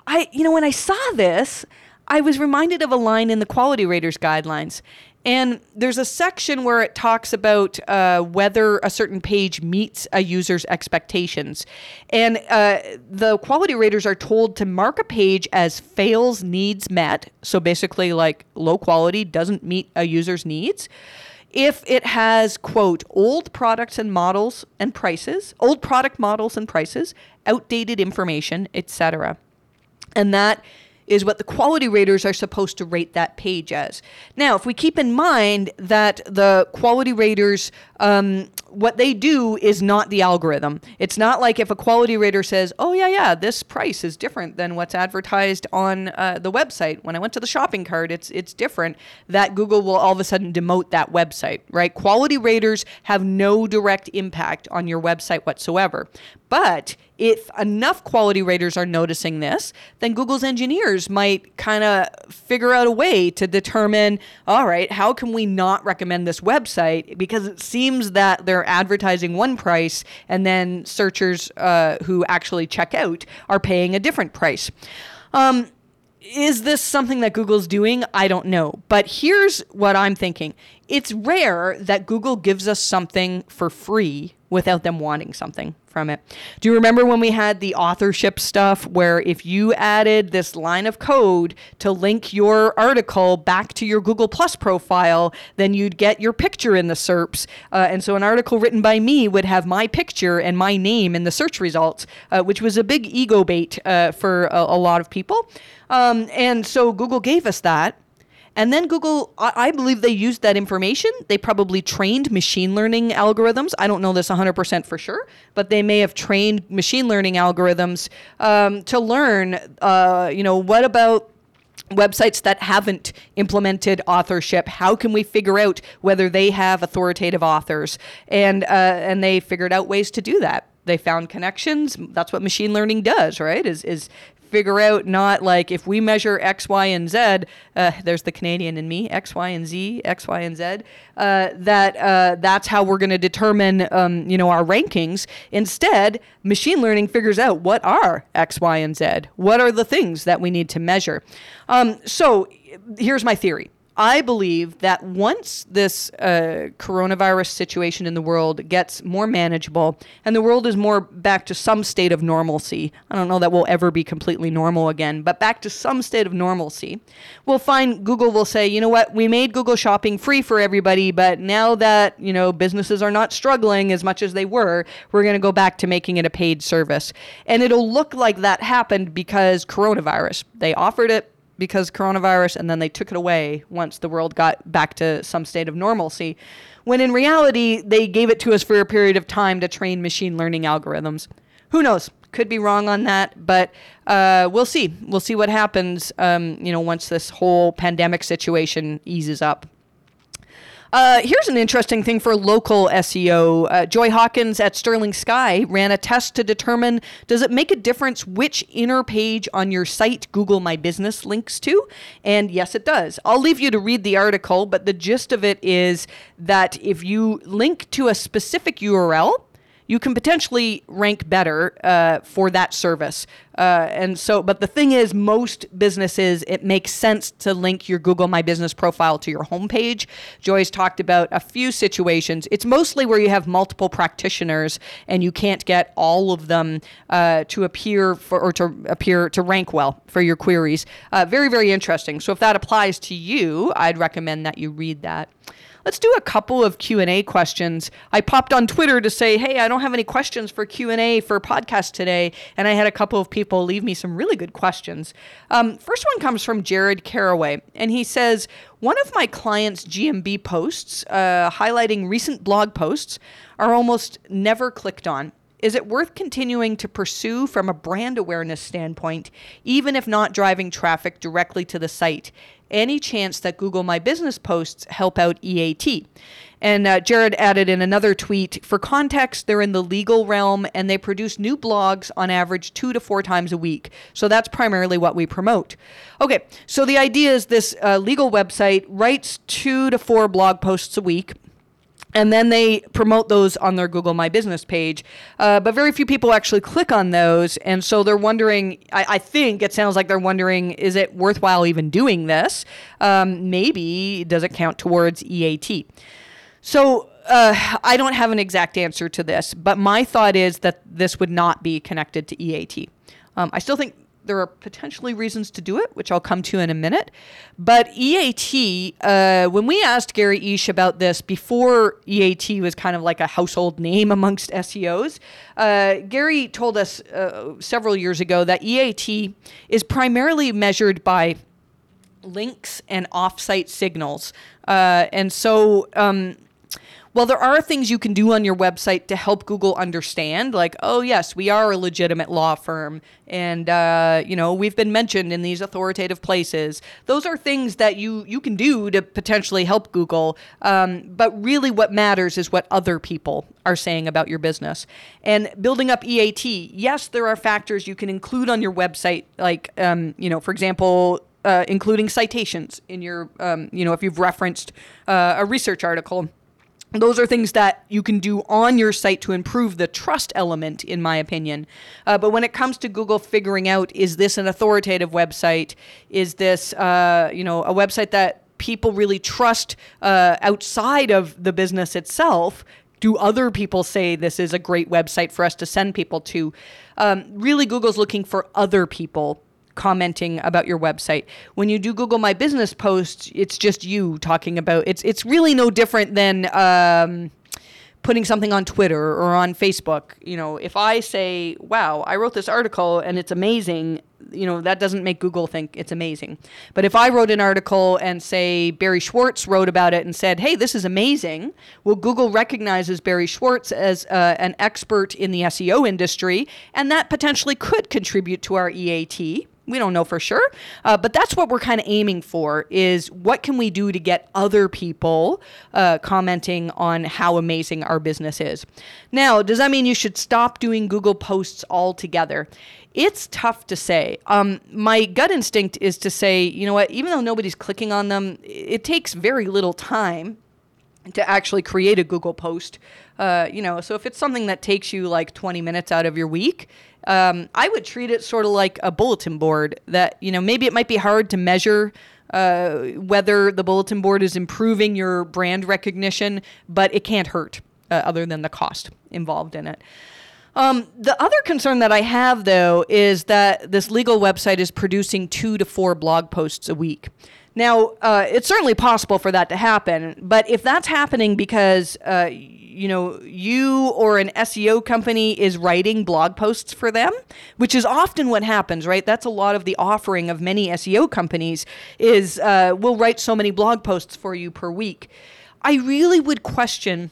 I, you know, when I saw this, I was reminded of a line in the Quality Raters guidelines. And there's a section where it talks about uh, whether a certain page meets a user's expectations. And uh, the quality raters are told to mark a page as fails needs met. So basically, like low quality doesn't meet a user's needs if it has, quote, old products and models and prices, old product models and prices, outdated information, etc. And that is what the quality raters are supposed to rate that page as. Now, if we keep in mind that the quality raters, um, what they do is not the algorithm. It's not like if a quality rater says, oh, yeah, yeah, this price is different than what's advertised on uh, the website. When I went to the shopping cart, it's, it's different, that Google will all of a sudden demote that website, right? Quality raters have no direct impact on your website whatsoever. But if enough quality raters are noticing this, then Google's engineers might kind of figure out a way to determine all right, how can we not recommend this website? Because it seems that they're advertising one price and then searchers uh, who actually check out are paying a different price. Um, is this something that Google's doing? I don't know. But here's what I'm thinking it's rare that Google gives us something for free without them wanting something from it. Do you remember when we had the authorship stuff where if you added this line of code to link your article back to your Google Plus profile, then you'd get your picture in the SERPs. Uh, and so an article written by me would have my picture and my name in the search results, uh, which was a big ego bait uh, for a, a, lot of people. Um, and so Google gave us that. And then Google, I believe they used that information. They probably trained machine learning algorithms. I don't know this 100% for sure, but they may have trained machine learning algorithms um, to learn, uh, you know, what about websites that haven't implemented authorship? How can we figure out whether they have authoritative authors? And uh, and they figured out ways to do that. They found connections. That's what machine learning does right? Is is figure out not like if we measure X, Y, and Z, uh, there's the Canadian in me, X, Y, and Z, X, Y, and Z, uh, that uh, that's how we're going to determine, um, you know, our rankings. Instead, machine learning figures out what are X, Y, and Z. What are the things that we need to measure? Um, so here's my theory. I believe that once this uh, coronavirus situation in the world gets more manageable and the world is more back to some state of normalcy, I don't know that we'll ever be completely normal again, but back to some state of normalcy, we'll find Google will say, you know what, we made Google Shopping free for everybody, but now that, you know, businesses are not struggling as much as they were, we're going to go back to making it a paid service. And it'll look like that happened because coronavirus. They offered it because coronavirus and then they took it away once the world got back to some state of normalcy when in reality they gave it to us for a period of time to train machine learning algorithms. Who knows? Could be wrong on that but uh, we'll see. We'll see what happens um, you know once this whole pandemic situation eases up uh, here's an interesting thing for local SEO. Uh, Joy Hawkins at Sterling Sky ran a test to determine does it make a difference which inner page on your site Google My Business links to? And yes, it does. I'll leave you to read the article, but the gist of it is that if you link to a specific URL, you can potentially rank better uh, for that service. Uh, and so, but the thing is, most businesses, it makes sense to link your Google My Business profile to your homepage. Joy's talked about a few situations. It's mostly where you have multiple practitioners and you can't get all of them uh, to appear for, or to appear to rank well for your queries. Uh, very, very interesting. So if that applies to you, I'd recommend that you read that. Let's do a couple of Q&A questions. I popped on Twitter to say, "Hey, I don't have any questions for Q&A for podcast today." And I had a couple of people leave me some really good questions. Um, first one comes from Jared Caraway, and he says, "One of my clients' GMB posts uh, highlighting recent blog posts are almost never clicked on. Is it worth continuing to pursue from a brand awareness standpoint, even if not driving traffic directly to the site? Any chance that Google My Business posts help out EAT. And uh, Jared added in another tweet for context, they're in the legal realm and they produce new blogs on average two to four times a week. So that's primarily what we promote. Okay, so the idea is this uh, legal website writes two to four blog posts a week and then they promote those on their Google My Business page. Uh, but very few people actually click on those. And so they're wondering, I, I, think it sounds like they're wondering, is it worthwhile even doing this? Um, maybe does it count towards EAT? So uh, I don't have an exact answer to this, but my thought is that this would not be connected to EAT. Um, I still think there are potentially reasons to do it, which I'll come to in a minute. But EAT, uh, when we asked Gary Illyes about this before EAT was kind of like a household name amongst SEOs, uh, Gary told us uh, several years ago that EAT is primarily measured by links and offsite signals. Uh, and so um, well, there are things you can do on your website to help Google understand, like, oh, yes, we are a legitimate law firm, and uh, you know we've been mentioned in these authoritative places. Those are things that you you can do to potentially help Google. Um, but really, what matters is what other people are saying about your business. And building up EAT, yes, there are factors you can include on your website, like um, you know, for example, uh, including citations in your, um, you know, if you've referenced uh, a research article those are things that you can do on your site to improve the trust element, in my opinion. Uh, but when it comes to Google figuring out, is this an authoritative website? Is this, uh, you know, a website that people really trust uh, outside of the business itself? Do other people say this is a great website for us to send people to? Um, really, Google's looking for other people commenting about your website. When you do Google My Business posts, it's just you talking about it's it's really no different than um, putting something on Twitter or on Facebook. You know, if I say, "Wow, I wrote this article and it's amazing," you know, that doesn't make Google think it's amazing. But if I wrote an article and say Barry Schwartz wrote about it and said, "Hey, this is amazing," well, Google recognizes Barry Schwartz as uh, an expert in the SEO industry, and that potentially could contribute to our EAT We don't know for sure, uh, but that's what we're kind of aiming for is what can we do to get other people uh, commenting on how amazing our business is. Now, does that mean you should stop doing Google posts altogether? It's tough to say. Um, my gut instinct is to say, you know what, even though nobody's clicking on them, it takes very little time to actually create a Google post. Uh, you know, so if it's something that takes you like 20 minutes out of your week, um, I would treat it sort of like a bulletin board that, you know, maybe it might be hard to measure uh, whether the bulletin board is improving your brand recognition, but it can't hurt uh, other than the cost involved in it. Um, the other concern that I have, though, is that this legal website is producing two to four blog posts a week. Now, uh, it's certainly possible for that to happen, but if that's happening because uh, you know you or an SEO company is writing blog posts for them, which is often what happens, right? That's a lot of the offering of many SEO companies is uh, we'll write so many blog posts for you per week. I really would question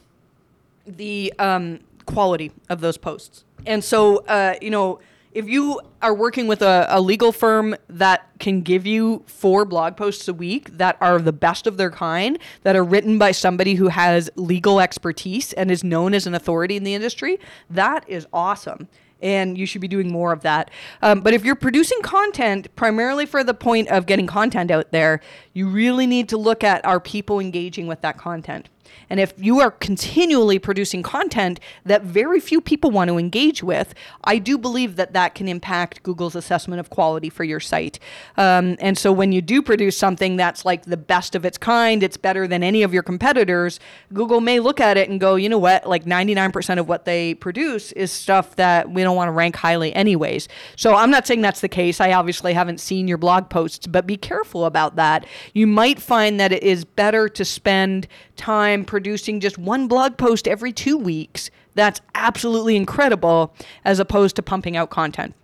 the um, quality of those posts. And so, uh, you know, if you are working with a, a, legal firm that can give you four blog posts a week that are the best of their kind, that are written by somebody who has legal expertise and is known as an authority in the industry, that is awesome. And you should be doing more of that. Um, but if you're producing content primarily for the point of getting content out there, you really need to look at are people engaging with that content. And if you are continually producing content that very few people want to engage with, I do believe that that can impact Google's assessment of quality for your site. Um, and so when you do produce something that's like the best of its kind, it's better than any of your competitors, Google may look at it and go, you know what, like 99% of what they produce is stuff that we don't want to rank highly, anyways. So I'm not saying that's the case. I obviously haven't seen your blog posts, but be careful about that. You might find that it is better to spend time producing just one blog post every two weeks. That's absolutely incredible as opposed to pumping out content.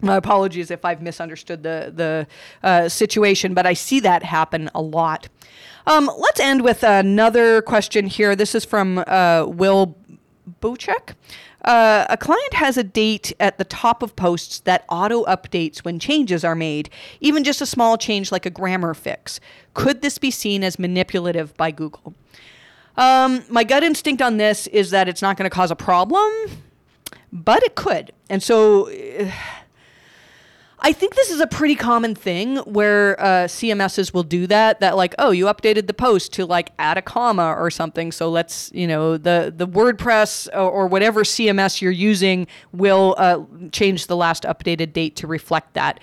My apologies if I've misunderstood the the uh, situation, but I see that happen a lot. Um, let's end with another question here. This is from uh, Will Bocek. Uh, a client has a date at the top of posts that auto updates when changes are made, even just a small change like a grammar fix. Could this be seen as manipulative by Google? Um, my gut instinct on this is that it's not going to cause a problem, but it could. And so. Uh, I think this is a pretty common thing where uh, CMSs will do that. That like, oh, you updated the post to like add a comma or something. So let's, you know, the the WordPress or, or whatever CMS you're using will uh, change the last updated date to reflect that.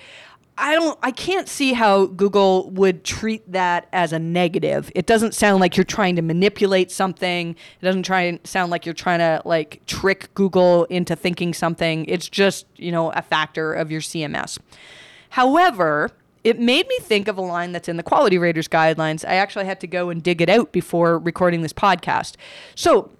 I don't I can't see how Google would treat that as a negative. It doesn't sound like you're trying to manipulate something. It doesn't try and sound like you're trying to like trick Google into thinking something. It's just, you know, a factor of your CMS. However, it made me think of a line that's in the quality raters guidelines. I actually had to go and dig it out before recording this podcast. So,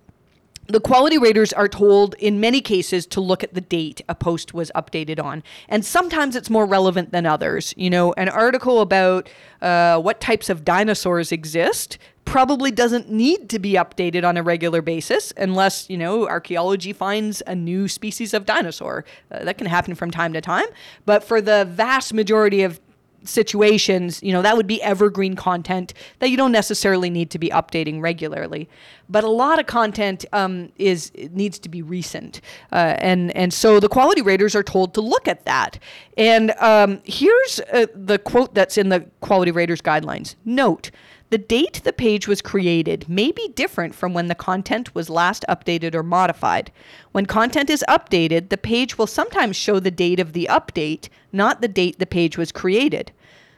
the quality raters are told in many cases to look at the date a post was updated on. And sometimes it's more relevant than others. You know, an article about uh, what types of dinosaurs exist probably doesn't need to be updated on a regular basis unless, you know, archaeology finds a new species of dinosaur. Uh, that can happen from time to time. But for the vast majority of situations, you know, that would be evergreen content that you don't necessarily need to be updating regularly. But a lot of content um, is needs to be recent, uh, and and so the quality raters are told to look at that. And um, here's uh, the quote that's in the quality raters guidelines. Note. The date the page was created may be different from when the content was last updated or modified. When content is updated, the page will sometimes show the date of the update, not the date the page was created.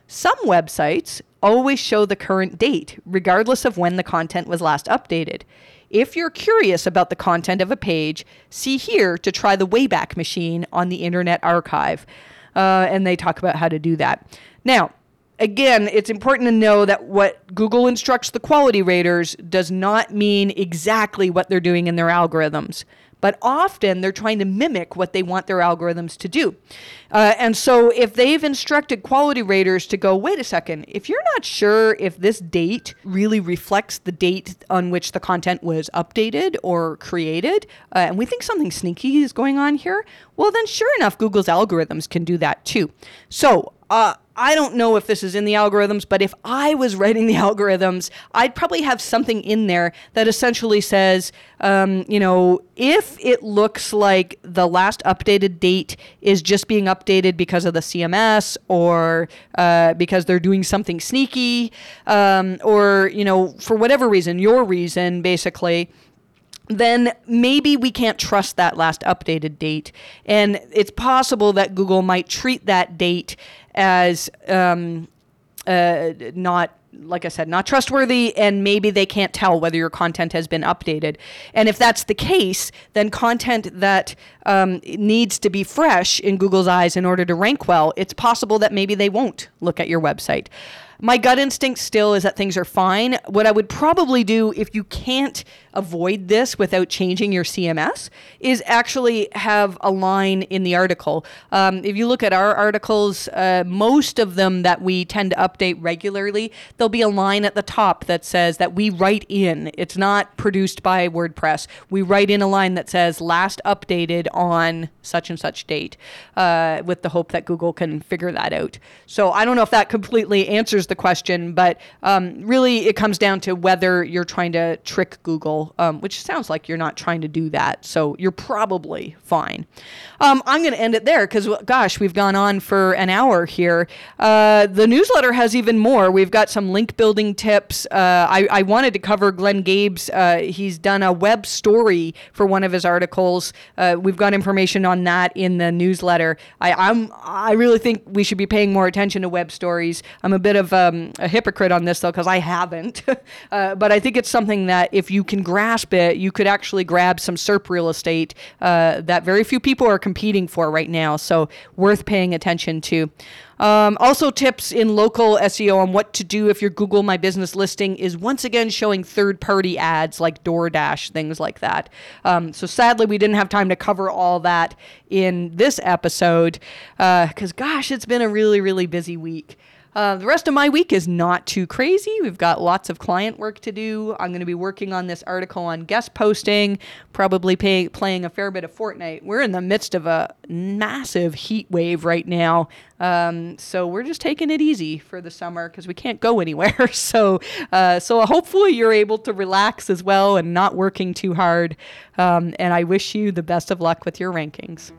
Some websites always show the current date, regardless of when the content was last updated. If you're curious about the content of a page, see here to try the Wayback Machine on the Internet Archive. Uh, and they talk about how to do that. Now, again, it's important to know that what Google instructs the quality raters does not mean exactly what they're doing in their algorithms. but often they're trying to mimic what they want their algorithms to do. Uh, and so if they've instructed quality raters to go, wait a second, if you're not sure if this date really reflects the date on which the content was updated or created, uh, and we think something sneaky is going on here, well, then sure enough, Google's algorithms can do that too. So, uh, I don't know if this is in the algorithms, but if I was writing the algorithms, I'd probably have something in there that essentially says, um, you know, if it looks like the last updated date is just being updated because of the CMS or uh, because they're doing something sneaky, um, or, you know, for whatever reason, your reason, basically then maybe we can't trust that last updated date. And it's possible that Google might treat that date as um, uh, not like I said, not trustworthy, and maybe they can't tell whether your content has been updated. And if that's the case, then content that um, needs to be fresh in Google's eyes in order to rank well, it's possible that maybe they won't look at your website. My gut instinct still is that things are fine. What I would probably do if you can't avoid this without changing your CMS is actually have a line in the article. Um, if you look at our articles, uh, most of them that we tend to update regularly, there'll be a line at the top that says that we write in. It's not produced by WordPress. We write in a line that says last updated on such and such date uh, with the hope that Google can figure that out. So I don't know if that completely answers the question, but um, really it comes down to whether you're trying to trick Google um, which sounds like you're not trying to do that. So you're probably fine. Um, I'm going to end it there because, gosh, we've gone on for an hour here. Uh, the newsletter has even more. We've got some link building tips. Uh, I, I, wanted to cover Glenn Gabe's. Uh, he's done a web story for one of his articles. Uh, we've got information on that in the newsletter. I, I'm I really think we should be paying more attention to web stories. I'm a bit of um, a hypocrite on this though because I haven't, uh, but I think it's something that if you can grasp it, you could actually grab some SERP real estate uh, that very few people are competing for right now. So worth paying attention to. Um, also, tips in local SEO on what to do if your Google My Business listing is once again showing third party ads like DoorDash, things like that. Um, so, sadly, we didn't have time to cover all that in this episode because, uh, gosh, it's been a really, really busy week. Uh, the rest of my week is not too crazy. We've got lots of client work to do. I'm going to be working on this article on guest posting, probably pay, playing a fair bit of Fortnite. We're in the midst of a massive heat wave right now. Um, so we're just taking it easy for the summer because we can't go anywhere. so, uh, so hopefully you're able to relax as well and not working too hard. Um, and I wish you the best of luck with your rankings.